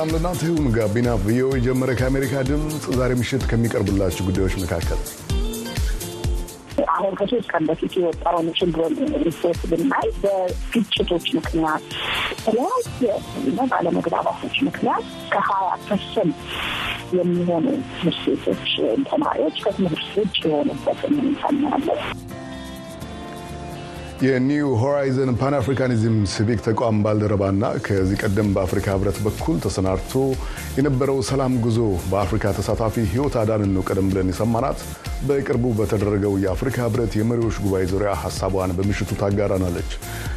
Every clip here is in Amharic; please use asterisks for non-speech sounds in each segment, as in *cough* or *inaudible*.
ሰላም ለእናንተ ይሁን። ጋቢና ቪኦኤ ጀመረ። ከአሜሪካ ድምፅ ዛሬ ምሽት ከሚቀርብላችሁ ጉዳዮች መካከል አሁን ከሶስት ቀን በፊት የወጣውን ችግር ሪፖርት ብናይ በግጭቶች ምክንያት የተለያየ ባለመግባባቶች ምክንያት ከሀያ percent የሚሆኑ ቤቶች ተማሪዎች ከትምህርት ውጭ የሆኑበትን ሁኔታ የኒው ሆራይዘን ፓን አፍሪካኒዝም ሲቪክ ተቋም ባልደረባና ከዚህ ቀደም በአፍሪካ ሕብረት በኩል ተሰናድቶ የነበረው ሰላም ጉዞ በአፍሪካ ተሳታፊ ህይወት አዳንን ነው ቀደም ብለን የሰማናት። በቅርቡ በተደረገው የአፍሪካ ሕብረት የመሪዎች ጉባኤ ዙሪያ ሀሳቧን በምሽቱ ታጋራናለች።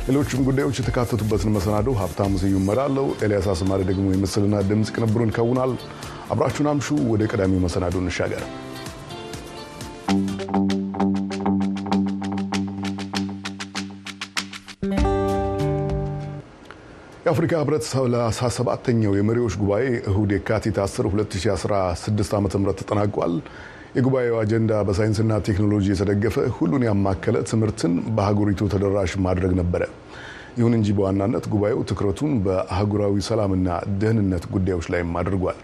ሌሎችም ጉዳዮች የተካተቱበትን መሰናዶ ሀብታሙ ስዩም እመራለሁ። ኤልያስ አስማሪ ደግሞ የምስልና ድምፅ ቅንብሩን ይከውናል። አብራችሁን አምሹ። ወደ ቀዳሚው መሰናዶ እንሻገር። የአፍሪካ ህብረት 37ኛው የመሪዎች ጉባኤ እሁድ የካቲት 10 2016 ዓ ም ተጠናቋል። የጉባኤው አጀንዳ በሳይንስና ቴክኖሎጂ የተደገፈ ሁሉን ያማከለ ትምህርትን በአህጉሪቱ ተደራሽ ማድረግ ነበረ። ይሁን እንጂ በዋናነት ጉባኤው ትኩረቱን በአህጉራዊ ሰላምና ደህንነት ጉዳዮች ላይም አድርጓል።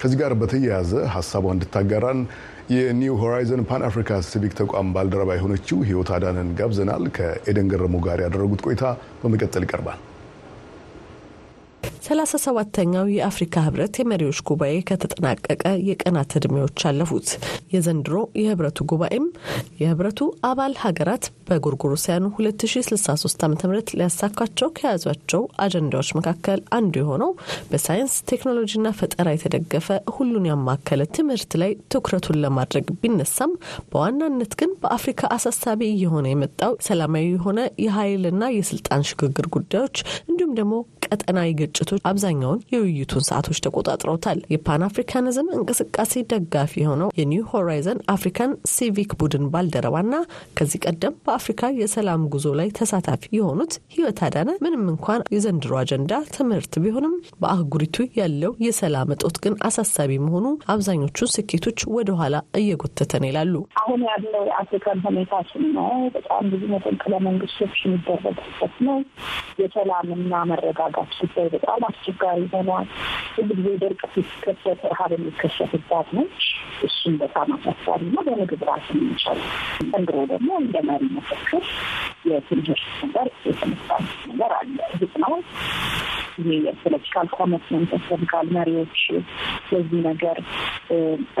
ከዚህ ጋር በተያያዘ ሀሳቧ እንድታጋራን የኒው ሆራይዘን ፓን አፍሪካ ሲቪክ ተቋም ባልደረባ የሆነችው ህይወት አዳንን ጋብዘናል። ከኤደን ገረሞ ጋር ያደረጉት ቆይታ በመቀጠል ይቀርባል። ሰላሳ ሰባተኛው የአፍሪካ ህብረት የመሪዎች ጉባኤ ከተጠናቀቀ የቀናት ዕድሜዎች አለፉት። የዘንድሮ የህብረቱ ጉባኤም የህብረቱ አባል ሀገራት በጎርጎሮሲያኑ 2063 ዓ ም ሊያሳካቸው ከያዟቸው አጀንዳዎች መካከል አንዱ የሆነው በሳይንስ ቴክኖሎጂና ፈጠራ የተደገፈ ሁሉን ያማከለ ትምህርት ላይ ትኩረቱን ለማድረግ ቢነሳም በዋናነት ግን በአፍሪካ አሳሳቢ እየሆነ የመጣው ሰላማዊ የሆነ የኃይልና የስልጣን ሽግግር ጉዳዮች እንዲሁም ደግሞ ቀጠናዊ ግጭቶች አብዛኛውን የውይይቱን ሰዓቶች ተቆጣጥረውታል። የፓን አፍሪካኒዝም እንቅስቃሴ ደጋፊ የሆነው የኒው ሆራይዘን አፍሪካን ሲቪክ ቡድን ባልደረባና ከዚህ ቀደም በአፍሪካ የሰላም ጉዞ ላይ ተሳታፊ የሆኑት ህይወት አዳነ ምንም እንኳን የዘንድሮ አጀንዳ ትምህርት ቢሆንም በአህጉሪቱ ያለው የሰላም እጦት ግን አሳሳቢ መሆኑ አብዛኞቹን ስኬቶች ወደኋላ እየጎተተ ነው ይላሉ። አሁን ያለው የአፍሪካን ሁኔታ ስናየው በጣም ብዙ መፈንቅለ መንግስቶች የሚደረጉበት ነው። የሰላምና መረጋጋት ጉዳይ በጣም አስቸጋሪ ሆኗል። ሁሉ ጊዜ ድርቅ ሲከሰት ረሃብ የሚከሰትባት ነች። እሱም በጣም አሳሳቢ ነው። በምግብ ራስ የሚቻል ዘንድሮ ደግሞ እንደ መሪ መፈክር የትምህርት ነገር የተነሳ ነገር አለ። እርግጥ ነው ይሄ የ political commitment ያስፈልጋል። መሪዎች ለዚህ ነገር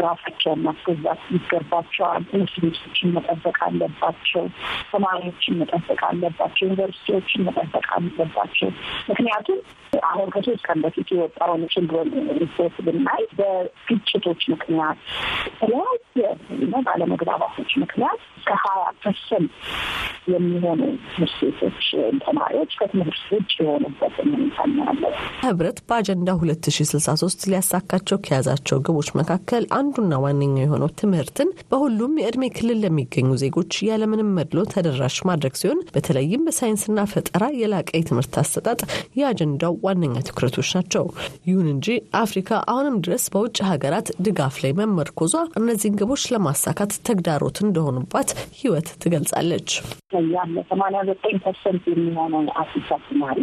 ራሳቸውን ማስገዛት ይገባቸዋል። ትምህርት ቤቶችን መጠበቅ አለባቸው። ተማሪዎችን መጠበቅ አለባቸው። ዩኒቨርሲቲዎችን መጠበቅ አለባቸው። ምክንያቱም አሁን ከሶስት ቀን በፊት የወጣውን ችግር ሪፖርት ብናይ በግጭቶች ምክንያት የተለያየ ባለመግባባቶች ምክንያት ከሀያ percent የሚሆኑ ቤቶች ተማሪዎች ከትምህርት ውጭ የሆኑበትን ሁኔታ ህብረት በአጀንዳ ሁለት ሺ ስልሳ ሶስት ሊያሳካቸው ከያዛቸው ግቦች መካከል አንዱና ዋነኛው የሆነው ትምህርትን በሁሉም የእድሜ ክልል ለሚገኙ ዜጎች ያለምንም መድሎ ተደራሽ ማድረግ ሲሆን በተለይም በሳይንስና ፈጠራ የላቀ የትምህርት አሰጣጥ የአጀንዳው ዋነኛ ትኩረቶች ናቸው። ይሁን እንጂ አፍሪካ አሁንም ድረስ በውጭ ሀገራት ድጋፍ ላይ መመርኮዟ እነዚህን ግቦች ለማሳካት ተግዳሮት እንደሆኑባት ህይወት ትገልጻለች። ያለ ሰማንያ ዘጠኝ percent የሚሆነው አፍሪካ ተማሪ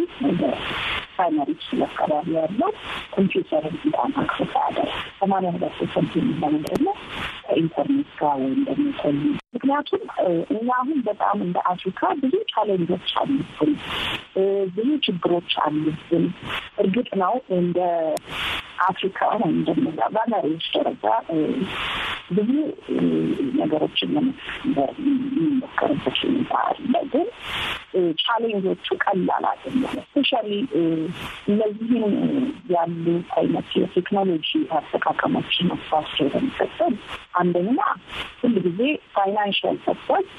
primary school አካባቢ ያለው ኮምፒውተር እንኳን access አያደርግ ሰማንያ ሁለት percent የሚሆነው ደግሞ ከኢንተርኔት ጋር ወይም ደግሞ ምክንያቱም እኛ አሁን በጣም እንደ አፍሪካ ብዙ challenge ኦች አሉብን፣ ብዙ ችግሮች አሉብን። እርግጥ ነው እንደ አፍሪካ ወይም ደግሞ በመሪዎች ደረጃ ብዙ ነገሮችን የሚሞከርበት ሁኔታ አለ። ግን ቻሌንጆቹ ቀላል አይደለም። ስፔሻሊ እነዚህን ያሉ አይነት የቴክኖሎጂ አጠቃቀሞችን አሳስቶ ለመቀጠል አንደኛ ሁል ጊዜ ፋይናንሽል ሰፖርት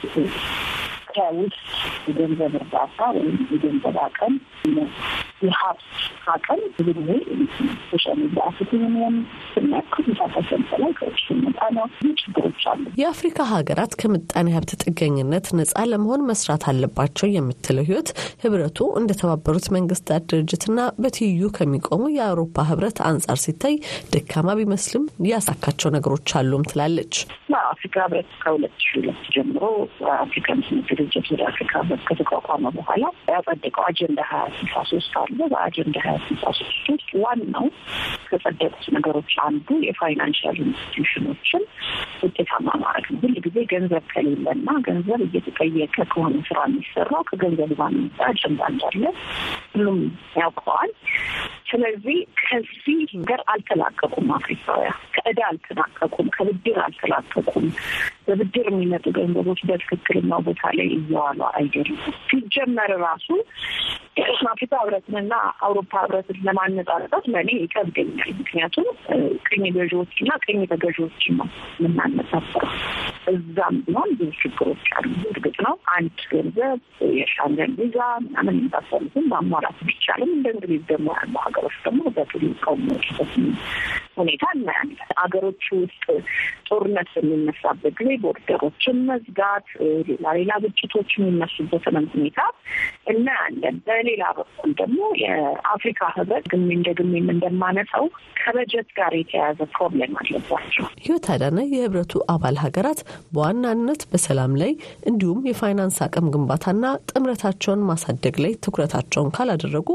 ከውስጥ የገንዘብ እርዳታ ወይም የገንዘብ አቅም የሀብት አቅም ብዙ ጊዜ ስፔሻሊ በአፍሪካ ዩኒየን ስናያክል ሚሳሳሰልጠ ላይ ከውጭ ሲመጣ ነው። ብዙ ችግሮች አሉ። የአፍሪካ ሀገራት ከምጣኔ ሀብት ጥገኝነት ነጻ ለመሆን መስራት አለባቸው የምትለው ህይወት ህብረቱ እንደተባበሩት መንግስታት ድርጅትና በትይዩ ከሚቆሙ የአውሮፓ ህብረት አንጻር ሲታይ ደካማ ቢመስልም ያሳካቸው ነገሮች አሉም ትላለች። አፍሪካ ህብረት ከሁለት ሺ ሁለት ጀምሮ ሲነግድ ድርጅት ወደ አፍሪካ ከተቋቋመ በኋላ ያጸደቀው አጀንዳ ሀያ ስልሳ ሶስት አለ። በአጀንዳ ሀያ ስልሳ ሶስት ውስጥ ዋናው ከጸደቁት ነገሮች አንዱ የ financial institution ኦችን ውጤታማ ማድረግ ነው። ሁል ጊዜ ገንዘብ ከሌለና ገንዘብ እየተጠየቀ ከሆነ ስራ የሚሰራው ከገንዘብ ባመጣ አጀንዳ እንዳለ ሁሉም ያውቀዋል። ስለዚህ ከዚህ ነገር አልተላቀቁም። አፍሪካውያን ከእዳ አልተላቀቁም፣ ከብድር አልተላቀቁም። በብድር የሚመጡ ገንዘቦች በትክክለኛው ቦታ ላይ እየዋሉ አይደሉም። ሲጀመር ራሱ አፍሪካ ህብረትንና አውሮፓ ህብረትን ለማነጻጸት ለእኔ ይከብደኛል። ምክንያቱም ቅኝ ገዢዎችና ቅኝ ተገዢዎችን ነው የምናነጻጽረው። እዛም ቢሆን ብዙ ችግሮች አሉ። እርግጥ ነው አንድ ገንዘብ የሻንገን ቪዛ ምናምን የመሳሰሉትን ማሟላት ቢቻልም እንደ እንግሊዝ ደግሞ ያሉ ሀገሮች ደግሞ በትሉ ቀውሞችበት ሁኔታ እናያለን። ሀገሮች ውስጥ ጦርነት በሚነሳበት ጊዜ ቦርደሮችን መዝጋት፣ ሌላ ሌላ ግጭቶች የሚነሱበትን ሁኔታ እናያለን። በሌላ በኩል ደግሞ የአፍሪካ ህብረት ግሜ እንደ ግሜም እንደማነሳው ከበጀት ጋር የተያያዘ problem አለባቸው። ህይወት አዳነ የህብረቱ አባል ሀገራት በዋናነት በሰላም ላይ እንዲሁም የፋይናንስ አቅም ግንባታና ጥምረታቸውን ማሳደግ ላይ ትኩረታቸውን ካላደረጉ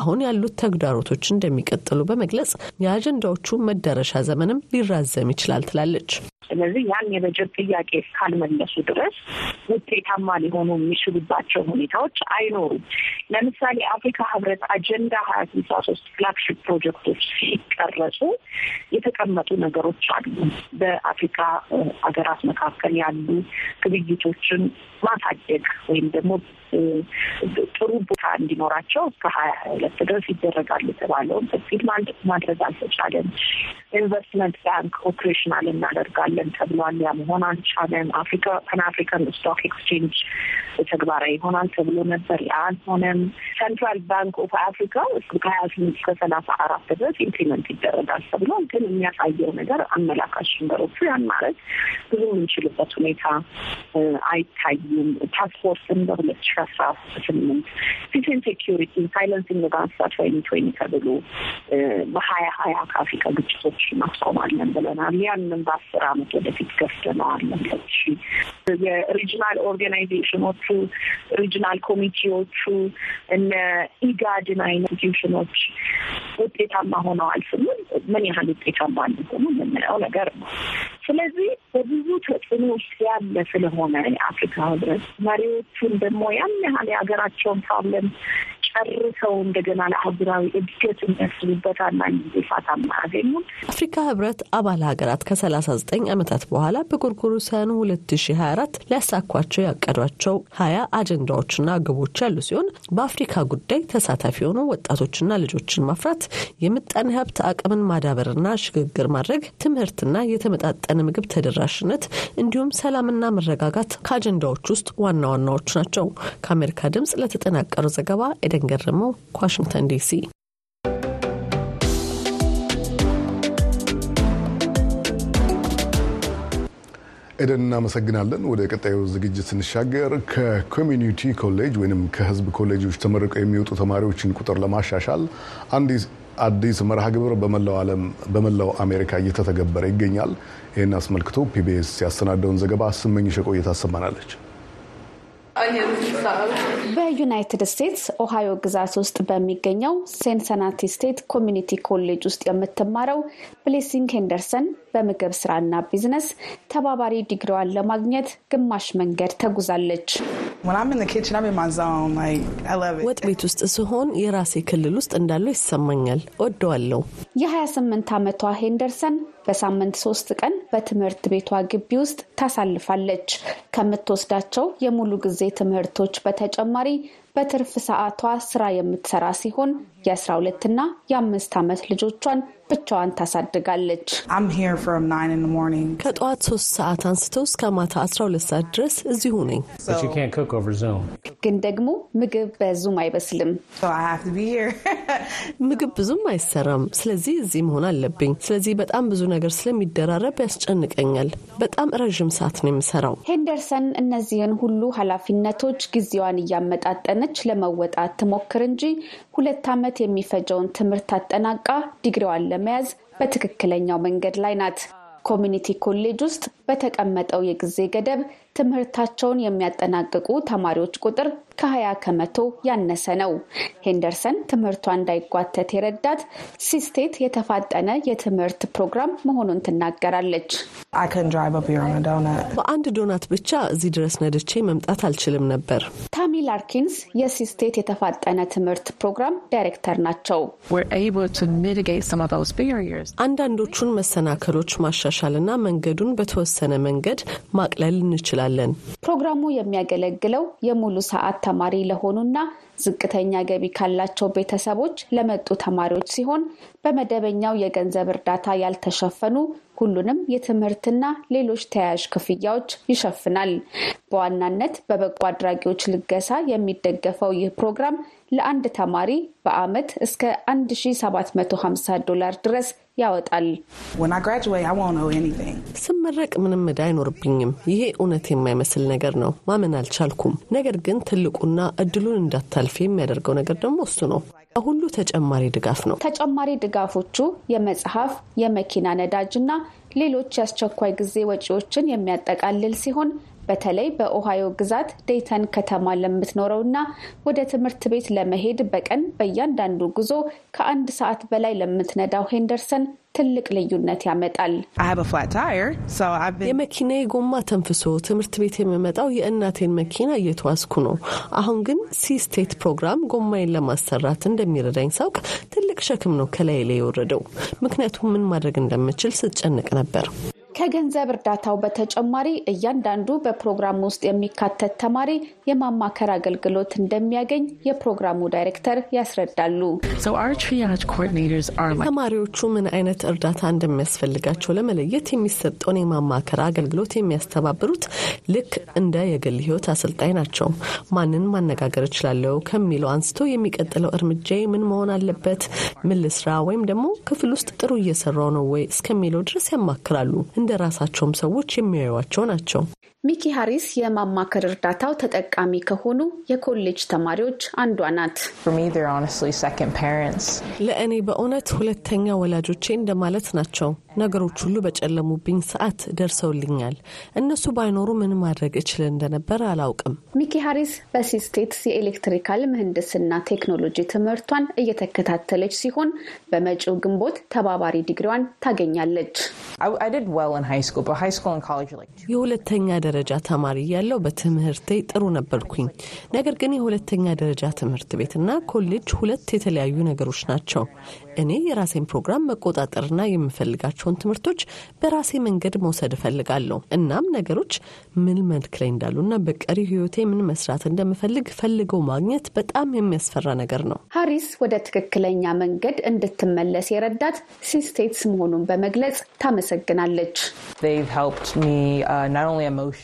አሁን ያሉት ተግዳሮቶች እንደሚቀጥሉ በመግለጽ የአጀንዳዎቹ መዳረሻ ዘመንም ሊራዘም ይችላል ትላለች። ስለዚህ ያን የበጀት ጥያቄ እስካልመለሱ ድረስ ውጤታማ ሊሆኑ የሚችሉባቸው ሁኔታዎች አይኖሩም። ለምሳሌ አፍሪካ ህብረት አጀንዳ ሀያ ስልሳ ሶስት ፍላግሺፕ ፕሮጀክቶች ሲቀረጹ የተቀመጡ ነገሮች አሉ። በአፍሪካ ሀገራት መካከል ያሉ ግብይቶችን ማሳደግ ወይም ደግሞ ጥሩ ቦታ እንዲኖራቸው እስከ ሀያ ሁለት ድረስ ይደረጋል የተባለውን ማድረግ አልተቻለም። investment bank operational እናደርጋለን ተብሏል። ያ መሆን አልቻለም። አፍሪካ Pan African stock exchange ተግባራዊ ይሆናል ተብሎ ነበር። ያ አልሆነም። Central Bank of Africa ከሀያ ስምንት እስከ ሰላሳ አራት ድረስ implement ይደረጋል ተብሏል። ግን የሚያሳየው ነገር አመላካች ነገሮቹ ያን ማለት ብዙ የምንችልበት ሁኔታ አይታዩም። task force ን በሁለት ሺ አስራ ስምንት peace and security silencing guns twenty twenty ተብሎ በሀያ ሀያ ከአፍሪካ ግጭቶች እናስቆማለን ብለናል። ያንን በአስር አመት ወደፊት ገፍተነዋል። ሺ የ regional organization ኦቹ regional ኮሚቴዎቹ እነ ኢጋድን አይነት institution ኦች ውጤታማ ሆነዋል ስንል ምን ያህል ውጤታማ እንደሆኑ የምናየው ነገር ነው። ስለዚህ በብዙ ተጽዕኖ ውስጥ ያለ ስለሆነ የአፍሪካ ህብረት መሪዎቹን ደግሞ ያን ያህል የሀገራቸውን problem ጨርሰው እንደገና ለአህጉራዊ እድገት የሚያስቡበት አንዳንድ ጊዜ ፋታ አያገኙም። አፍሪካ ህብረት አባል ሀገራት ከሰላሳ ዘጠኝ ዓመታት በኋላ በጎርጎሮሳውያኑ ሁለት ሺ ሀያ አራት ሊያሳኳቸው ያቀዷቸው ሀያ አጀንዳዎችና ግቦች ያሉ ሲሆን በአፍሪካ ጉዳይ ተሳታፊ የሆኑ ወጣቶችና ልጆችን ማፍራት፣ የምጣኔ ሀብት አቅምን ማዳበርና ሽግግር ማድረግ፣ ትምህርትና የተመጣጠነ ምግብ ተደራሽነት እንዲሁም ሰላምና መረጋጋት ከአጀንዳዎች ውስጥ ዋና ዋናዎቹ ናቸው። ከአሜሪካ ድምጽ ለተጠናቀረው ዘገባ ኤደን ገረመው ከዋሽንግተን ዲሲ። ኤደን እናመሰግናለን። ወደ ቀጣዩ ዝግጅት ስንሻገር ከ community college ወይም ከህዝብ ኮሌጆች ተመርቀው የሚወጡ ተማሪዎችን ቁጥር ለማሻሻል አዲስ መርሃ ግብር በመላው ዓለም በመላው አሜሪካ እየተተገበረ ይገኛል። ይህን አስመልክቶ ፒቢኤስ ያሰናደውን ዘገባ ስመኝሽ ቆይታ ታሰማናለች። በዩናይትድ ስቴትስ ኦሃዮ ግዛት ውስጥ በሚገኘው ሴንሰናቲ ስቴት community college ውስጥ የምትማረው ብሌሲንግ ሄንደርሰን በምግብ ስራና ቢዝነስ ተባባሪ ዲግሪዋን ለማግኘት ግማሽ መንገድ ተጉዛለች። ወጥ ቤት ውስጥ ስሆን የራሴ ክልል ውስጥ እንዳለሁ ይሰማኛል። እወደዋለሁ። የ28 ዓመቷ ሄንደርሰን በሳምንት ሶስት ቀን በትምህርት ቤቷ ግቢ ውስጥ ታሳልፋለች። ከምትወስዳቸው የሙሉ ጊዜ ትምህርቶች በተጨማሪ በትርፍ ሰዓቷ ስራ የምትሰራ ሲሆን የ12 እና የአምስት ዓመት ልጆቿን ብቻዋን ታሳድጋለች። ከጠዋት ሶስት ሰዓት አንስቶ እስከ ማታ 12 ሰዓት ድረስ እዚሁ ነኝ። ግን ደግሞ ምግብ በዙም አይበስልም። *laughs* ምግብ ብዙም አይሰራም። ስለዚህ እዚህ መሆን አለብኝ። ስለዚህ በጣም ብዙ ነገር ስለሚደራረብ ያስጨንቀኛል። በጣም ረዥም ሰዓት ነው የምሰራው። ሄንደርሰን እነዚህን ሁሉ ኃላፊነቶች ጊዜዋን እያመጣጠነች ለመወጣት ትሞክር እንጂ ሁለት ዓመት የሚፈጀውን ትምህርት አጠናቃ ዲግሪዋን ለመያዝ በትክክለኛው መንገድ ላይ ናት። community college ውስጥ በተቀመጠው የጊዜ ገደብ ትምህርታቸውን የሚያጠናቅቁ ተማሪዎች ቁጥር ከ20 ከመቶ ያነሰ ነው። ሄንደርሰን ትምህርቷ እንዳይጓተት የረዳት ሲስቴት የተፋጠነ የትምህርት ፕሮግራም መሆኑን ትናገራለች። በአንድ ዶናት ብቻ እዚህ ድረስ ነድቼ መምጣት አልችልም ነበር። ታሚ ላርኪንስ የሲስቴት የተፋጠነ ትምህርት ፕሮግራም ዳይሬክተር ናቸው። አንዳንዶቹን መሰናከሎች ማሻሻልና መንገዱን በተወሰነ መንገድ ማቅለል እንችላለን። ፕሮግራሙ የሚያገለግለው የሙሉ ሰዓት ተማሪ ለሆኑና ዝቅተኛ ገቢ ካላቸው ቤተሰቦች ለመጡ ተማሪዎች ሲሆን በመደበኛው የገንዘብ እርዳታ ያልተሸፈኑ ሁሉንም የትምህርትና ሌሎች ተያያዥ ክፍያዎች ይሸፍናል። በዋናነት በበጎ አድራጊዎች ልገሳ የሚደገፈው ይህ ፕሮግራም ለአንድ ተማሪ በዓመት እስከ 1750 ዶላር ድረስ ያወጣል። ስመረቅ ምንም ዕዳ አይኖርብኝም። ይሄ እውነት የማይመስል ነገር ነው። ማመን አልቻልኩም። ነገር ግን ትልቁና እድሉን እንዳታልፍ የሚያደርገው ነገር ደግሞ እሱ ነው። ሁሉ ተጨማሪ ድጋፍ ነው። ተጨማሪ ድጋፎቹ የመጽሐፍ፣ የመኪና ነዳጅ እና ሌሎች የአስቸኳይ ጊዜ ወጪዎችን የሚያጠቃልል ሲሆን በተለይ በኦሃዮ ግዛት ዴይተን ከተማ ለምትኖረውና ወደ ትምህርት ቤት ለመሄድ በቀን በእያንዳንዱ ጉዞ ከአንድ ሰዓት በላይ ለምትነዳው ሄንደርሰን ትልቅ ልዩነት ያመጣል። የመኪናዬ ጎማ ተንፍሶ ትምህርት ቤት የምመጣው የእናቴን መኪና እየተዋስኩ ነው። አሁን ግን ሲስቴት ፕሮግራም ጎማዬን ለማሰራት እንደሚረዳኝ ሳውቅ ትልቅ ሸክም ነው ከላይ ላይ የወረደው። ምክንያቱም ምን ማድረግ እንደምችል ስጨንቅ ነበር። ከገንዘብ እርዳታው በተጨማሪ እያንዳንዱ በፕሮግራም ውስጥ የሚካተት ተማሪ የማማከር አገልግሎት እንደሚያገኝ የፕሮግራሙ ዳይሬክተር ያስረዳሉ። ተማሪዎቹ ምን አይነት እርዳታ እንደሚያስፈልጋቸው ለመለየት የሚሰጠውን የማማከር አገልግሎት የሚያስተባብሩት ልክ እንደ የግል ሕይወት አሰልጣኝ ናቸው። ማንን ማነጋገር እችላለሁ ከሚለው አንስቶ የሚቀጥለው እርምጃ ምን መሆን አለበት፣ ምን ልስራ፣ ወይም ደግሞ ክፍል ውስጥ ጥሩ እየሰራው ነው ወይ እስከሚለው ድረስ ያማክራሉ። እንደ ራሳቸውም ሰዎች የሚያዩዋቸው ናቸው። ሚኪ ሀሪስ የማማከር እርዳታው ተጠቃሚ ከሆኑ የኮሌጅ ተማሪዎች አንዷ ናት። ለእኔ በእውነት ሁለተኛ ወላጆቼ እንደማለት ናቸው። ነገሮች ሁሉ በጨለሙብኝ ሰዓት ደርሰውልኛል። እነሱ ባይኖሩ ምን ማድረግ እችል እንደነበር አላውቅም። ሚኪ ሀሪስ በሲስቴትስ የ electrical ምህንድስና ቴክኖሎጂ ትምህርቷን እየተከታተለች ሲሆን በመጪው ግንቦት ተባባሪ ዲግሪዋን ታገኛለች። የሁለተኛ ደረጃ ተማሪ ሳለሁ በትምህርቴ ጥሩ ነበርኩኝ። ነገር ግን የሁለተኛ ደረጃ ትምህርት ቤትና ኮሌጅ ሁለት የተለያዩ ነገሮች ናቸው። እኔ የራሴን ፕሮግራም መቆጣጠርና የምፈልጋቸውን ትምህርቶች በራሴ መንገድ መውሰድ እፈልጋለሁ። እናም ነገሮች ምን መልክ ላይ እንዳሉና በቀሪ ሕይወቴ ምን መስራት እንደምፈልግ ፈልገው ማግኘት በጣም የሚያስፈራ ነገር ነው። ሀሪስ ወደ ትክክለኛ መንገድ እንድትመለስ የረዳት ሲስቴትስ መሆኑን በመግለጽ ታመሰግናለች።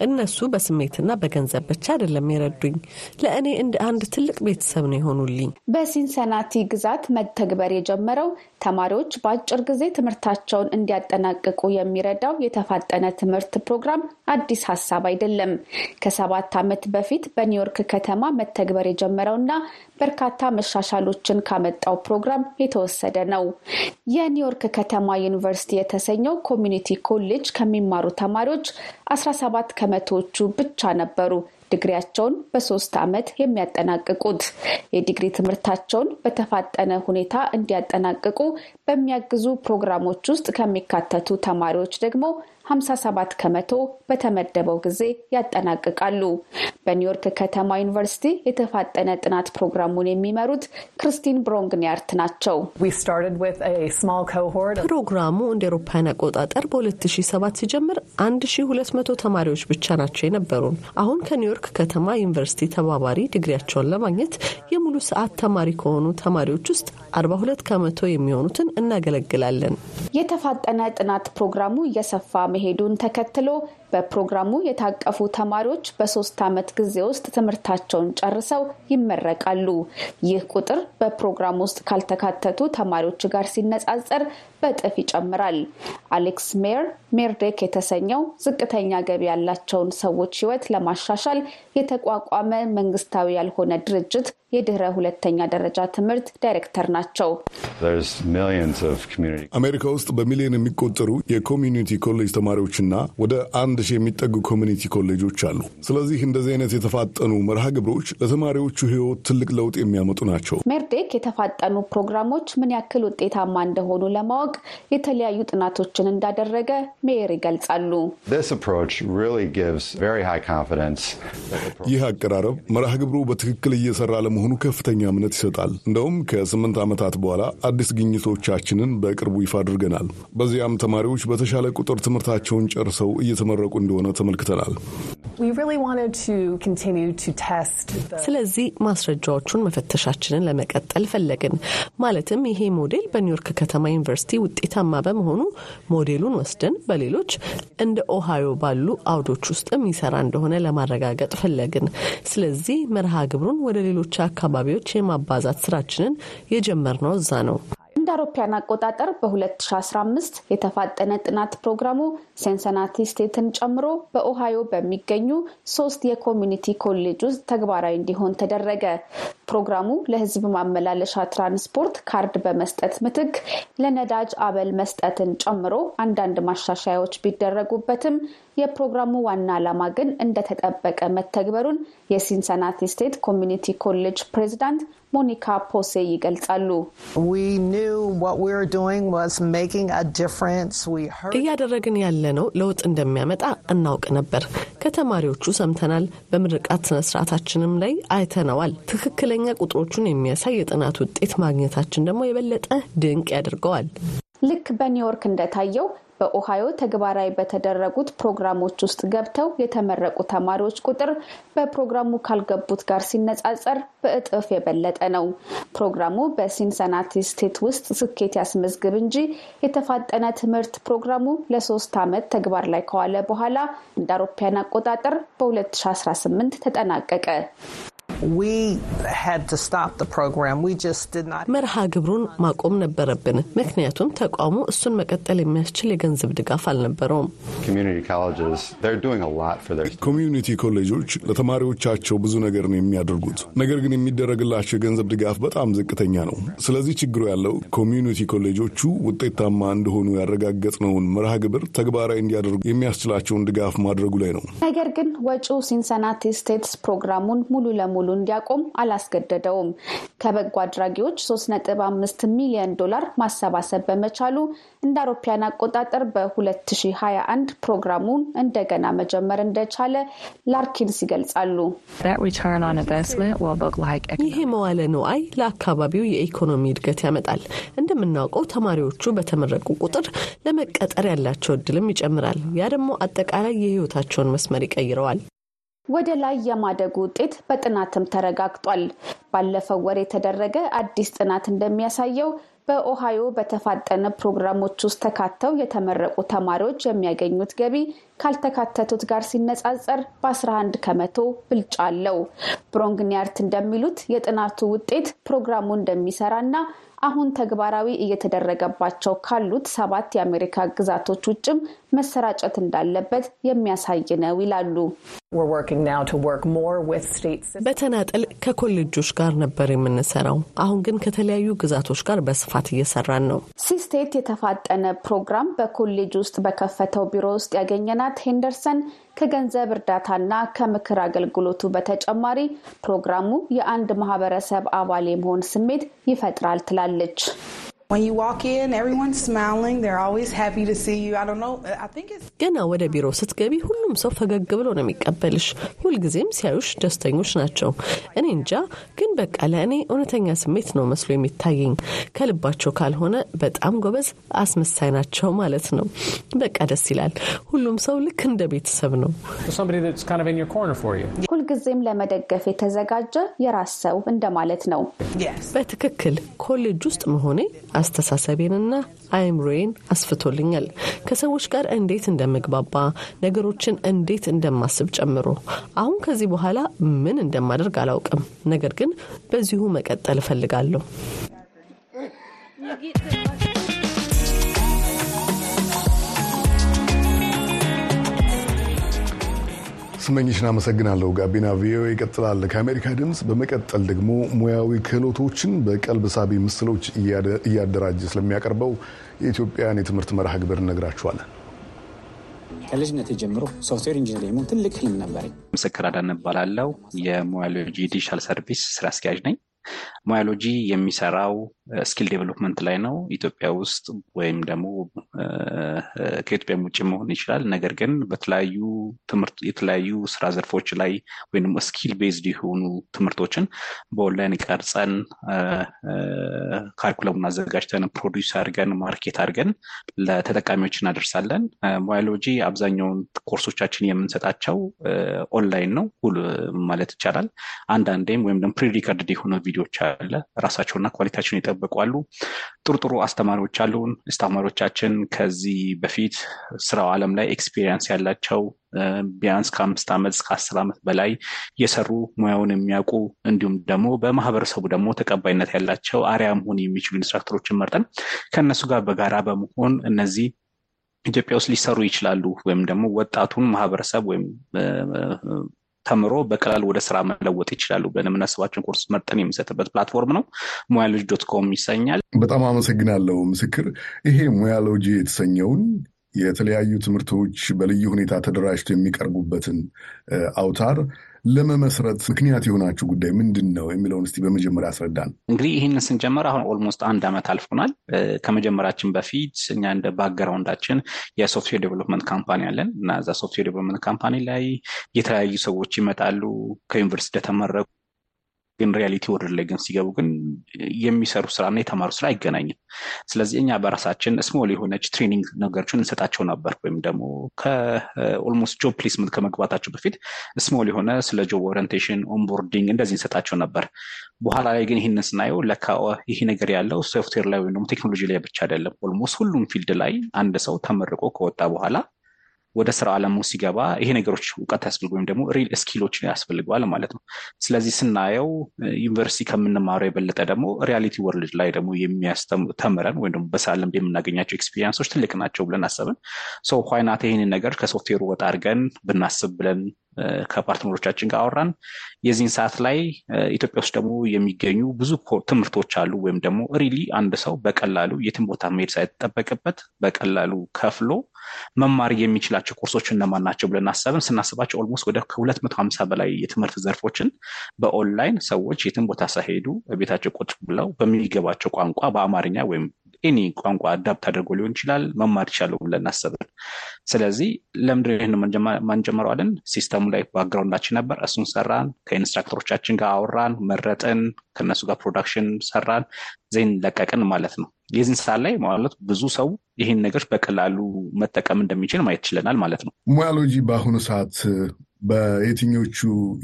እነሱ በስሜትና በገንዘብ ብቻ አይደለም የረዱኝ፣ ለእኔ እንደ አንድ ትልቅ ቤተሰብ ነው የሆኑልኝ። በሲንሰናቲ ግዛት መተግበር የጀመረው ተማሪዎች በአጭር ጊዜ ትምህርታቸውን እንዲያጠናቅቁ የሚረዳው የተፋጠነ ትምህርት ፕሮግራም አዲስ ሀሳብ አይደለም። ከሰባት ዓመት በፊት በኒውዮርክ ከተማ መተግበር የጀመረውና በርካታ መሻሻሎችን ካመጣው ፕሮግራም የተወሰደ ነው። የኒውዮርክ ከተማ ዩኒቨርሲቲ የተሰኘው ኮሚኒቲ ኮሌጅ ከሚማሩ ተማሪዎች 17 ከመቶዎቹ ብቻ ነበሩ ዲግሪያቸውን በሶስት ዓመት የሚያጠናቅቁት። የዲግሪ ትምህርታቸውን በተፋጠነ ሁኔታ እንዲያጠናቅቁ በሚያግዙ ፕሮግራሞች ውስጥ ከሚካተቱ ተማሪዎች ደግሞ 57 ከመቶ በተመደበው ጊዜ ያጠናቅቃሉ። በኒውዮርክ ከተማ ዩኒቨርሲቲ የተፋጠነ ጥናት ፕሮግራሙን የሚመሩት ክርስቲን ብሮንግኒያርት ናቸው። ፕሮግራሙ እንደ ኤሮፓያን አቆጣጠር በ2007 ሲጀምር 1200 ተማሪዎች ብቻ ናቸው የነበሩን። አሁን ከኒውዮርክ ከተማ ዩኒቨርሲቲ ተባባሪ ዲግሪያቸውን ለማግኘት የሙሉ ሰዓት ተማሪ ከሆኑ ተማሪዎች ውስጥ 42 ከመቶ የሚሆኑትን እናገለግላለን። የተፋጠነ ጥናት ፕሮግራሙ እየሰፋ መሄዱን ተከትሎ በፕሮግራሙ የታቀፉ ተማሪዎች በሶስት ዓመት ጊዜ ውስጥ ትምህርታቸውን ጨርሰው ይመረቃሉ። ይህ ቁጥር በፕሮግራም ውስጥ ካልተካተቱ ተማሪዎች ጋር ሲነጻጸር በእጥፍ ይጨምራል። አሌክስ ሜር ሜርዴክ የተሰኘው ዝቅተኛ ገቢ ያላቸውን ሰዎች ሕይወት ለማሻሻል የተቋቋመ መንግስታዊ ያልሆነ ድርጅት የድህረ ሁለተኛ ደረጃ ትምህርት ዳይሬክተር ናቸው። አሜሪካ ውስጥ በሚሊዮን የሚቆጠሩ የኮሚዩኒቲ ኮሌጅ ተማሪዎችና ወደ አንድ አንድ ሺህ የሚጠጉ ኮሚኒቲ ኮሌጆች አሉ። ስለዚህ እንደዚህ አይነት የተፋጠኑ መርሃ ግብሮች ለተማሪዎቹ ሕይወት ትልቅ ለውጥ የሚያመጡ ናቸው። ሜርዴክ የተፋጠኑ ፕሮግራሞች ምን ያክል ውጤታማ እንደሆኑ ለማወቅ የተለያዩ ጥናቶችን እንዳደረገ ሜየር ይገልጻሉ። ይህ አቀራረብ መርሃ ግብሩ በትክክል እየሰራ ለመሆኑ ከፍተኛ እምነት ይሰጣል። እንደውም ከስምንት ዓመታት በኋላ አዲስ ግኝቶቻችንን በቅርቡ ይፋ አድርገናል። በዚያም ተማሪዎች በተሻለ ቁጥር ትምህርታቸውን ጨርሰው እየተመረቁ እንደሆነ ተመልክተናል። ስለዚህ ማስረጃዎቹን መፈተሻችንን ለመቀጠል ፈለግን። ማለትም ይሄ ሞዴል በኒውዮርክ ከተማ ዩኒቨርሲቲ ውጤታማ በመሆኑ ሞዴሉን ወስደን በሌሎች እንደ ኦሃዮ ባሉ አውዶች ውስጥም ይሰራ እንደሆነ ለማረጋገጥ ፈለግን። ስለዚህ መርሃ ግብሩን ወደ ሌሎች አካባቢዎች የማባዛት ስራችንን የጀመርነው እዛ ነው። እንደ አውሮፓያን አቆጣጠር በ2015 የተፋጠነ ጥናት ፕሮግራሙ ሴንሰናቲ ስቴትን ጨምሮ በኦሃዮ በሚገኙ ሶስት የኮሚኒቲ ኮሌጅ ውስጥ ተግባራዊ እንዲሆን ተደረገ። ፕሮግራሙ ለሕዝብ ማመላለሻ ትራንስፖርት ካርድ በመስጠት ምትክ ለነዳጅ አበል መስጠትን ጨምሮ አንዳንድ ማሻሻያዎች ቢደረጉበትም የፕሮግራሙ ዋና ዓላማ ግን እንደተጠበቀ መተግበሩን የሲንሰናቲ ስቴት ኮሚኒቲ ኮሌጅ ፕሬዚዳንት ሞኒካ ፖሴ ይገልጻሉ። እያደረግን ያለነው ለውጥ እንደሚያመጣ እናውቅ ነበር። ከተማሪዎቹ ሰምተናል። በምርቃት ስነስርዓታችንም ላይ አይተነዋል። ትክክለኛ ቁጥሮቹን የሚያሳይ የጥናት ውጤት ማግኘታችን ደግሞ የበለጠ ድንቅ ያደርገዋል። ልክ በኒውዮርክ እንደታየው በኦሃዮ ተግባራዊ በተደረጉት ፕሮግራሞች ውስጥ ገብተው የተመረቁ ተማሪዎች ቁጥር በፕሮግራሙ ካልገቡት ጋር ሲነጻጸር በእጥፍ የበለጠ ነው። ፕሮግራሙ በሲንሰናቲ ስቴት ውስጥ ስኬት ያስመዝግብ እንጂ የተፋጠነ ትምህርት ፕሮግራሙ ለሶስት ዓመት ተግባር ላይ ከዋለ በኋላ እንደ አውሮፓውያን አቆጣጠር በ2018 ተጠናቀቀ። መርሃ ግብሩን ማቆም ነበረብን፣ ምክንያቱም ተቋሙ እሱን መቀጠል የሚያስችል የገንዘብ ድጋፍ አልነበረውም። ኮሚዩኒቲ ኮሌጆች ለተማሪዎቻቸው ብዙ ነገር ነው የሚያደርጉት፣ ነገር ግን የሚደረግላቸው የገንዘብ ድጋፍ በጣም ዝቅተኛ ነው። ስለዚህ ችግሩ ያለው ኮሚዩኒቲ ኮሌጆቹ ውጤታማ እንደሆኑ ያረጋገጥነውን መርሃ ግብር ተግባራዊ እንዲያደርጉ የሚያስችላቸውን ድጋፍ ማድረጉ ላይ ነው። ነገር ግን ወጪው ሲንሰናቲ ስቴትስ ፕሮግራሙን ሙሉ ለሙሉ እንዲያቆም አላስገደደውም። ከበጎ አድራጊዎች 3.5 ሚሊዮን ዶላር ማሰባሰብ በመቻሉ እንደ አውሮፓያን አቆጣጠር በ2021 ፕሮግራሙን እንደገና መጀመር እንደቻለ ላርኪንስ ይገልጻሉ። ይሄ መዋለ ንዋይ ለአካባቢው የኢኮኖሚ እድገት ያመጣል። እንደምናውቀው ተማሪዎቹ በተመረቁ ቁጥር ለመቀጠር ያላቸው እድልም ይጨምራል። ያ ደግሞ አጠቃላይ የህይወታቸውን መስመር ይቀይረዋል። ወደ ላይ የማደጉ ውጤት በጥናትም ተረጋግጧል። ባለፈው ወር የተደረገ አዲስ ጥናት እንደሚያሳየው በኦሃዮ በተፋጠነ ፕሮግራሞች ውስጥ ተካተው የተመረቁ ተማሪዎች የሚያገኙት ገቢ ካልተካተቱት ጋር ሲነጻጸር በ11 ከመቶ ብልጫ አለው። ብሮንግኒያርት እንደሚሉት የጥናቱ ውጤት ፕሮግራሙ እንደሚሰራና አሁን ተግባራዊ እየተደረገባቸው ካሉት ሰባት የአሜሪካ ግዛቶች ውጭም መሰራጨት እንዳለበት የሚያሳይ ነው ይላሉ። በተናጠል ከኮሌጆች ጋር ነበር የምንሰራው። አሁን ግን ከተለያዩ ግዛቶች ጋር በስፋት እየሰራን ነው። ሲስቴት የተፋጠነ ፕሮግራም በኮሌጅ ውስጥ በከፈተው ቢሮ ውስጥ ያገኘናት ሄንደርሰን ከገንዘብ እርዳታና ከምክር አገልግሎቱ በተጨማሪ ፕሮግራሙ የአንድ ማህበረሰብ አባል የመሆን ስሜት ይፈጥራል ትላለች። ገና ወደ ቢሮ ስትገቢ ሁሉም ሰው ፈገግ ብሎ ነው የሚቀበልሽ። ሁልጊዜም ሲያዩሽ ደስተኞች ናቸው። እኔ እንጃ ግን በቃ ለእኔ እውነተኛ ስሜት ነው መስሎ የሚታየኝ። ከልባቸው ካልሆነ በጣም ጎበዝ አስመሳይ ናቸው ማለት ነው። በቃ ደስ ይላል። ሁሉም ሰው ልክ እንደ ቤተሰብ ነው። ሁልጊዜም ለመደገፍ የተዘጋጀ የራስ ሰው እንደማለት ነው። በትክክል ኮሌጅ ውስጥ መሆኔ አስተሳሰቤንና አእምሮዬን አስፍቶልኛል። ከሰዎች ጋር እንዴት እንደምግባባ፣ ነገሮችን እንዴት እንደማስብ ጨምሮ። አሁን ከዚህ በኋላ ምን እንደማደርግ አላውቅም፣ ነገር ግን በዚሁ መቀጠል እፈልጋለሁ። ስመኝሽን አመሰግናለሁ። ጋቢና ቪኦኤ ይቀጥላል። ከአሜሪካ ድምፅ በመቀጠል ደግሞ ሙያዊ ክህሎቶችን በቀልብ ሳቢ ምስሎች እያደራጀ ስለሚያቀርበው የኢትዮጵያን የትምህርት መርሃ ግብር እነግራችኋለን። ከልጅነት ጀምሮ software engineer የመሆን ትልቅ ህልም ነበረኝ። ምስክር አዳነ እባላለሁ። የሞያሎጂ digital service ስራ አስኪያጅ ነኝ። ሞያሎጂ የሚሰራው skill development ላይ ነው። ኢትዮጵያ ውስጥ ወይም ደግሞ ከኢትዮጵያም ውጭ መሆን ይችላል። ነገር ግን በተለያዩ ትምህርት የተለያዩ ስራ ዘርፎች ላይ ወይም skill based የሆኑ ትምህርቶችን በኦንላይን ቀርጸን curriculum ኡን አዘጋጅተን produce አድርገን market አድርገን ለተጠቃሚዎች እናደርሳለን። ሞያሎጂ አብዛኛውን ኮርሶቻችን የምንሰጣቸው ኦንላይን ነው ማለት ይቻላል። አንዳንዴም ወይም ደግሞ prerecorded የሆነ ቪዲዮዎች አለ ራሳቸውና quality ያቸውን ይጠብቋሉ። ጥሩ ጥሩ አስተማሪዎች አሉን። አስተማሪዎቻችን ከዚህ በፊት ስራው ዓለም ላይ experience ያላቸው ቢያንስ ከአምስት ዓመት እስከ አስር ዓመት በላይ የሰሩ ሙያውን የሚያውቁ እንዲሁም ደግሞ በማህበረሰቡ ደግሞ ተቀባይነት ያላቸው አርአያ መሆን የሚችሉ instructor ኦችን መርጠን ከእነሱ ጋር በጋራ በመሆን እነዚህ ኢትዮጵያ ውስጥ ሊሰሩ ይችላሉ ወይም ደግሞ ወጣቱን ማህበረሰብ ወይም ተምሮ በቀላል ወደ ስራ መለወጥ ይችላሉ ብለን ኮርስ መርጠን የሚሰጥበት platform ነው። ሙያሎጂ ዶት ኮም ይሰኛል። በጣም አመሰግናለሁ ምስክር። ይሄ ሙያሎጂ የተሰኘውን የተለያዩ ትምህርቶች በልዩ ሁኔታ ተደራጅተው የሚቀርቡበትን አውታር ለመመስረት ምክንያት የሆናችሁ ጉዳይ ምንድን ነው የሚለውን እስቲ በመጀመሪያ አስረዳን። እንግዲህ ይህንን ስንጀምር አሁን almost አንድ ዓመት አልፎናል። ከመጀመራችን በፊት እኛ እንደ background ኣችን የ software development company አለን እና እዛ software development company ላይ የተለያዩ ሰዎች ይመጣሉ ከዩኒቨርሲቲ እንደተመረቁ ግን real world ላይ ግን ሲገቡ ግን የሚሰሩ ስራና የተማሩ ስራ አይገናኝም። ስለዚህ እኛ በራሳችን small የሆነች training ነገሮችን እንሰጣቸው ነበር። ወይም ደግሞ ከ almost job placement ከመግባታቸው በፊት small የሆነ ስለ job orientation፣ onboarding እንደዚህ እንሰጣቸው ነበር። በኋላ ላይ ግን ይህንን ስናየው ለካ ይሄ ነገር ያለው ሶፍትዌር ላይ ወይም ደግሞ ቴክኖሎጂ ላይ ብቻ አይደለም። almost ሁሉም field ላይ አንድ ሰው ተመርቆ ከወጣ በኋላ ወደ ስራ ዓለሙ ሲገባ ይሄ ነገሮች እውቀት ያስፈልግ ወይም ደግሞ real skill ኦች ያስፈልገዋል ማለት ነው። ስለዚህ ስናየው ዩኒቨርሲቲ ከምንማረው የበለጠ ደግሞ reality world ላይ ደግሞ የሚያስተምረን ወይም ደግሞ በስራ ልምድ የምናገኛቸው experience ኦች ትልቅ ናቸው ብለን አሰብን። so why not ይህንን ነገር ከሶፍትዌሩ ወጣ አድርገን ብናስብ ብለን ከ partner ኦቻችን ጋር አወራን። የዚህን ሰዓት ላይ ኢትዮጵያ ውስጥ ደግሞ የሚገኙ ብዙ ትምህርቶች አሉ። ወይም ደግሞ really አንድ ሰው በቀላሉ የትም ቦታ መሄድ ሳይጠበቅበት በቀላሉ ከፍሎ መማር የሚችላቸው ኮርሶች እነማን ናቸው ብለን አሰብን። ስናስባቸው almost ወደ ከሁለት መቶ ሀምሳ በላይ የትምህርት ዘርፎችን በኦንላይን ሰዎች የትም ቦታ ሳይሄዱ ቤታቸው ቁጭ ብለው በሚገባቸው ቋንቋ በአማርኛ ወይም any ቋንቋ adapt አድርጎ ሊሆን ይችላል መማር ይችላሉ ብለን አሰብን። ስለዚህ ለምንድን ይህን የማንጀምረው አልን? system ኡ ላይ background አችን ነበር። እሱን ሰራን፣ ከ instructor ኦቻችን ጋር አወራን፣ መረጥን፣ ከእነሱ ጋር production ሰራን፣ ዜን ለቀቅን ማለት ነው። የዚህን ሰዓት ላይ ማለት ብዙ ሰው ይህን ነገሮች በቀላሉ መጠቀም እንደሚችል ማየት ችለናል ማለት ነው። ሙያሎጂ በአሁኑ ሰዓት በየትኞቹ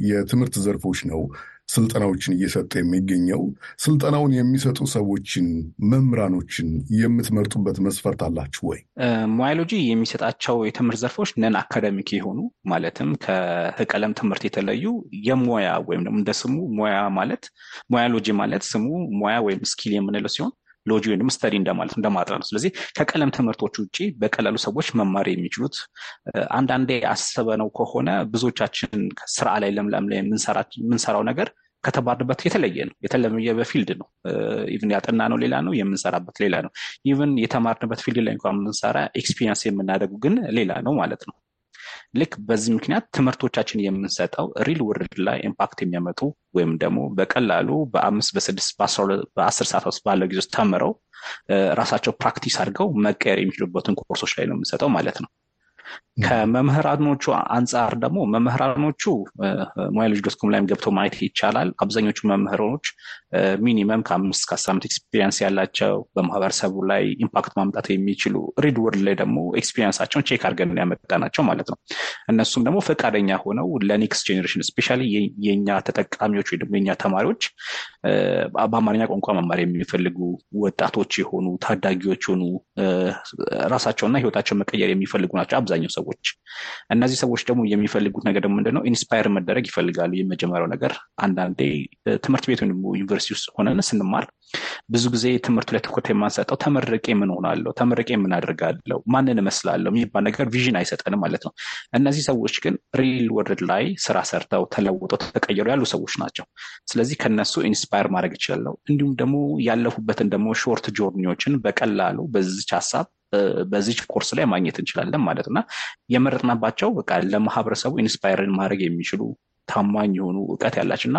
የትምህርት ዘርፎች ነው ስልጠናዎችን እየሰጠ የሚገኘው? ስልጠናውን የሚሰጡ ሰዎችን መምህራኖችን የምትመርጡበት መስፈርት አላችሁ ወይ? ሙያሎጂ የሚሰጣቸው የትምህርት ዘርፎች ነን አካዳሚክ የሆኑ ማለትም ከቀለም ትምህርት የተለዩ የሙያ ወይም ደግሞ እንደ ስሙ ሙያ ማለት ሙያሎጂ ማለት ስሙ ሙያ ወይም ስኪል የምንለው ሲሆን ሎጂ ወይም ስተዲ እንደማለት እንደማጥናት ነው። ስለዚህ ከቀለም ትምህርቶች ውጭ በቀላሉ ሰዎች መማር የሚችሉት አንዳንዴ አስበነው ከሆነ ብዙዎቻችን ስራ ላይ ለምለም ላይ የምንሰራው ነገር ከተማርንበት የተለየ ነው። የተለየ በፊልድ ነው። ኢቭን ያጠና ነው ሌላ ነው፣ የምንሰራበት ሌላ ነው። ኢቭን የተማርንበት ፊልድ ላይ እንኳን የምንሰራ ኤክስፒሪንስ የምናደርጉ ግን ሌላ ነው ማለት ነው። ልክ በዚህ ምክንያት ትምህርቶቻችን የምንሰጠው real world ላይ impact የሚያመጡ ወይም ደግሞ በቀላሉ በአምስት በስድስት በአስር ሰዓት ውስጥ ባለው ጊዜ ውስጥ ተምረው ራሳቸው practice አድርገው መቀየር የሚችሉበትን ኮርሶች ላይ ነው የምንሰጠው ማለት ነው። ከመምህራኖቹ አንጻር ደግሞ መምህራኖቹ ሙያሎጂ dot com ላይም ገብቶ ማየት ይቻላል። አብዛኞቹ መምህራኖች minimum ከአምስት እስከ አስራ ዓመት experience ያላቸው በማህበረሰቡ ላይ impact ማምጣት የሚችሉ real world ላይ ደግሞ experience አቸውን check አድርገን ያመጣናቸው ማለት ነው። እነሱም ደግሞ ፈቃደኛ ሆነው ለ next generation specially የኛ ተጠቃሚዎች ወይ ደግሞ የኛ ተማሪዎች በአማርኛ ቋንቋ መማር የሚፈልጉ ወጣቶች የሆኑ ታዳጊዎች የሆኑ ራሳቸውና ህይወታቸው መቀየር የሚፈልጉ ናቸው አብዛኛው ሰዎች። እነዚህ ሰዎች ደግሞ የሚፈልጉት ነገር ደግሞ ምንድነው? inspire መደረግ ይፈልጋሉ። የመጀመሪያው ነገር አንዳንዴ ትምህርት ቤት ወይም ዩኒቨርሲቲ ውስጥ ሆነን ስንማር ብዙ ጊዜ ትምህርቱ ላይ ትኩረት የማንሰጠው ተመርቄ ምን ሆናለሁ፣ ተመርቄ ምን አድርጋለሁ፣ ማንን እመስላለሁ የሚባል ነገር vision አይሰጠንም ማለት ነው። እነዚህ ሰዎች ግን real world ላይ ስራ ሰርተው ተለውጠው ተቀየሩ ያሉ ሰዎች ናቸው። ስለዚህ ከነሱ inspire ማድረግ ይችላለሁ። እንዲሁም ደግሞ ያለፉበትን ደግሞ short journey ዎችን በቀላሉ በዚች ሀሳብ በዚች ኮርስ ላይ ማግኘት እንችላለን ማለት እና የመረጥናቸው በቃ ለማህበረሰቡ inspire ን ማድረግ የሚችሉ ታማኝ የሆኑ እውቀት ያላቸው እና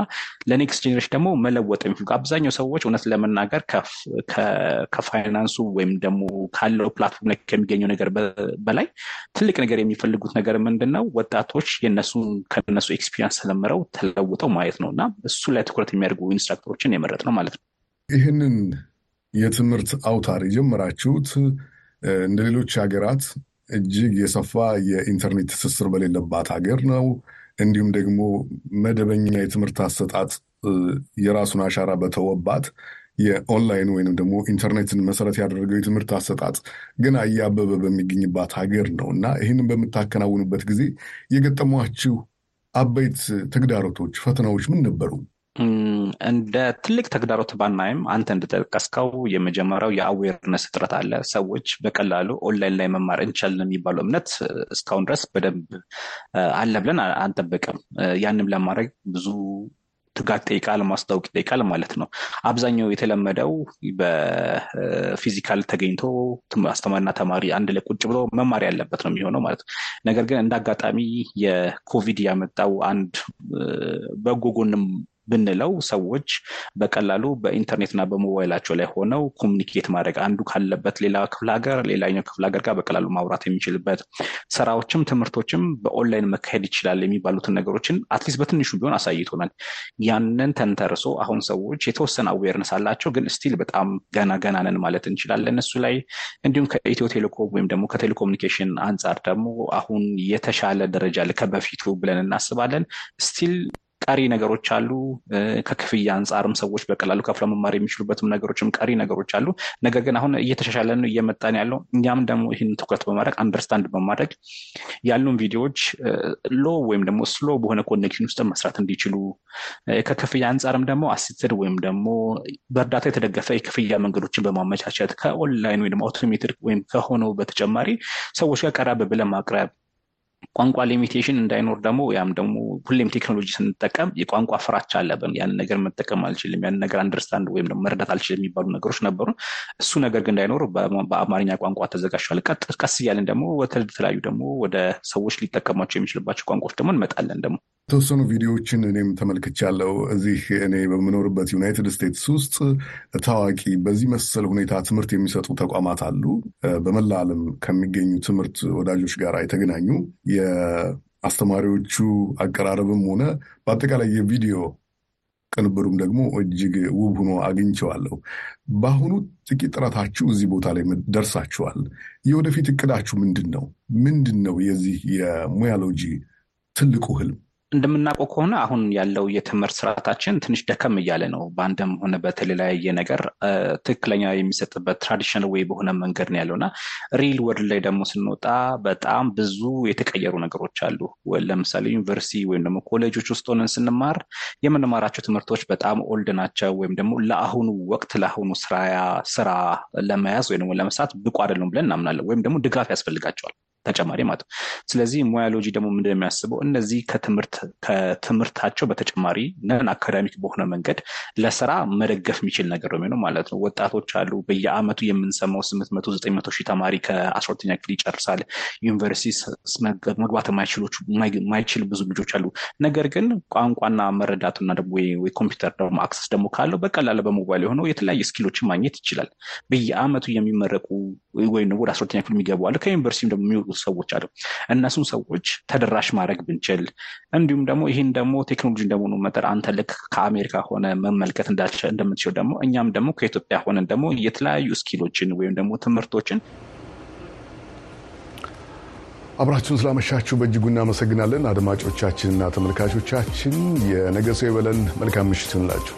ለ next generation ደግሞ መለወጥ የሚፈልጉ አብዛኛው ሰዎች እውነት ለመናገር ከፋይናንሱ ወይም ደግሞ ካለው platform ላይ ከሚገኘው ነገር በላይ ትልቅ ነገር የሚፈልጉት ነገር ምንድን ነው? ወጣቶች የነሱን ከነሱ experience ተምረው ተለውጠው ማየት ነው እና እሱ ላይ ትኩረት የሚያደርጉ instructor ኦችን የመረጥነው ማለት ነው። ይህንን የትምህርት አውታር የጀመራችሁት እንደ ሌሎች ሀገራት እጅግ የሰፋ የኢንተርኔት ትስስር በሌለባት ሀገር ነው። እንዲሁም ደግሞ መደበኛ የትምህርት አሰጣጥ የራሱን አሻራ በተወባት የኦንላይን ወይንም ደግሞ ኢንተርኔትን መሰረት ያደረገው የትምህርት አሰጣጥ ግን እያበበ በሚገኝባት ሀገር ነው እና ይህንን በምታከናውኑበት ጊዜ የገጠሟችሁ አበይት ተግዳሮቶች፣ ፈተናዎች ምን ነበሩ? እንደ ትልቅ ተግዳሮት ባናይም አንተ እንደጠቀስከው የመጀመሪያው የ awareness እጥረት አለ። ሰዎች በቀላሉ ኦንላይን ላይ መማር እንችላለን የሚባለው እምነት እስካሁን ድረስ በደንብ አለ ብለን አንጠብቅም። ያንም ለማድረግ ብዙ ትጋት ጠይቃል፣ ማስታወቅ ይጠይቃል ማለት ነው። አብዛኛው የተለመደው በፊዚካል ተገኝቶ አስተማሪና ተማሪ አንድ ላይ ቁጭ ብሎ መማር ያለበት ነው የሚሆነው ማለት ነው። ነገር ግን እንደ አጋጣሚ የኮቪድ ያመጣው አንድ በጎ ጎንም ብንለው ሰዎች በቀላሉ በኢንተርኔትና በሞባይላቸው ላይ ሆነው ኮሚኒኬት ማድረግ አንዱ ካለበት ሌላ ክፍለ ሀገር ሌላኛው ክፍለ ሀገር ጋር በቀላሉ ማውራት የሚችልበት ስራዎችም ትምህርቶችም በኦንላይን መካሄድ ይችላል የሚባሉትን ነገሮችን at least በትንሹ ቢሆን አሳይቶናል። ያንን ተንተርሶ አሁን ሰዎች የተወሰነ awareness አላቸው፣ ግን still በጣም ገና ገና ማለት እንችላለን እሱ ላይ እንዲሁም ከኢትዮ ቴሌኮም ወይም ደግሞ ከቴሌኮሙኒኬሽን አንጻር ደግሞ አሁን የተሻለ ደረጃ ከበፊቱ ብለን እናስባለን still ቀሪ ነገሮች አሉ። ከክፍያ አንጻርም ሰዎች በቀላሉ ከፍለው መማር የሚችሉበትም ነገሮችም ቀሪ ነገሮች አሉ። ነገር ግን አሁን እየተሻሻለ ነው እየመጣን ያለው። እኛም ደግሞ ይህን ትኩረት በማድረግ understand በማድረግ ያሉን ቪዲዮዎች low ወይም ደግሞ slow በሆነ connection ውስጥ መስራት እንዲችሉ ከክፍያ አንጻርም ደግሞ assisted ወይም ደግሞ በእርዳታ የተደገፈ የክፍያ መንገዶችን በማመቻቸት ከኦንላይን ወይም automated ወይም ከሆነው በተጨማሪ ሰዎች ጋር ቀረብ ብለን ማቅረብ ቋንቋ limitation እንዳይኖር ደግሞ ያም ደግሞ ሁሌም ቴክኖሎጂ ስንጠቀም የቋንቋ ፍራቻ አለብን። ያንን ነገር መጠቀም አልችልም፣ ያንን ነገር understand ወይም ደግሞ መረዳት አልችልም የሚባሉ ነገሮች ነበሩ። እሱ ነገር ግን እንዳይኖር በአማርኛ ቋንቋ ተዘጋጅቷል። ቀስ እያለን ደግሞ ወደተለያዩ ደግሞ ወደ ሰዎች ሊጠቀሟቸው የሚችልባቸው ቋንቋዎች ደግሞ እንመጣለን። ደግሞ የተወሰኑ ቪዲዮዎችን እኔም ተመልክቻለሁ። እዚህ እኔ በምኖርበት ዩናይትድ ስቴትስ ውስጥ ታዋቂ በዚህ መሰል ሁኔታ ትምህርት የሚሰጡ ተቋማት አሉ። በመላ ዓለም ከሚገኙ ትምህርት ወዳጆች ጋር የተገናኙ የአስተማሪዎቹ አቀራረብም ሆነ በአጠቃላይ የቪዲዮ ቅንብሩም ደግሞ እጅግ ውብ ሆኖ አግኝቸዋለሁ። በአሁኑ ጥቂት ጥረታችሁ እዚህ ቦታ ላይ ደርሳችኋል። የወደፊት እቅዳችሁ ምንድን ነው? ምንድን ነው የዚህ የሙያሎጂ ትልቁ ህልም? እንደምናውቀው ከሆነ አሁን ያለው የትምህርት ስርዓታችን ትንሽ ደከም እያለ ነው። በአንድም ሆነ በተለያየ ነገር ትክክለኛ የሚሰጥበት traditional ወይ በሆነ መንገድ ነው ያለው real world ላይ ደግሞ ስንወጣ በጣም ብዙ የተቀየሩ ነገሮች አሉ። ለምሳሌ ዩኒቨርሲቲ ወይም ደግሞ ኮሌጆች ውስጥ ሆነን ስንማር የምንማራቸው ትምህርቶች በጣም old ናቸው፣ ወይም ደግሞ ለአሁኑ ወቅት ለአሁኑ ስራ ለመያዝ ወይም ደግሞ ለመስራት ብቁ አይደሉም ብለን እናምናለን። ወይም ደግሞ ድጋፍ ያስፈልጋቸዋል ተጨማሪ ማለት ነው። ስለዚህ ሙያሎጂ ደግሞ ምንድን የሚያስበው እነዚህ ከትምህርታቸው በተጨማሪ non academic በሆነ መንገድ ለስራ መደገፍ የሚችል ነገር ነው የሚሆነው ማለት ነው። ወጣቶች አሉ። በየአመቱ የምንሰማው ስምንት መቶ ዘጠኝ መቶ ሺህ ተማሪ ከአስራ ሁለተኛ ክፍል ይጨርሳል። ዩኒቨርሲቲ መግባት የማይችል ብዙ ልጆች አሉ። ነገር ግን ቋንቋና መረዳቱና ደግሞ ኮምፒውተር ደግሞ access ደግሞ ካለው በቀላል በሞባይል የሆነው የተለያዩ skill ኦችን ማግኘት ይችላል። በየአመቱ የሚመረቁ ወይም ወደ አስራ ሁለተኛ ክፍል የሚገቡ አሉ። ከዩኒቨርሲቲ ደግሞ የሚወጡ ሰዎች አሉ። እነሱን ሰዎች ተደራሽ ማድረግ ብንችል እንዲሁም ደግሞ ይህን ደግሞ ቴክኖሎጂ እንደመሆኑ መጠን አንተ ልክ ከአሜሪካ ሆነ መመልከት እንደምትችል ደግሞ እኛም ደግሞ ከኢትዮጵያ ሆነን ደግሞ የተለያዩ skill ኦችን ወይም ደግሞ ትምህርቶችን አብራችሁን ስላመሻችሁ በእጅጉ እናመሰግናለን። አድማጮቻችንና ተመልካቾቻችን የነገ ሰው ይበለን። መልካም ምሽት ይሁንላችሁ።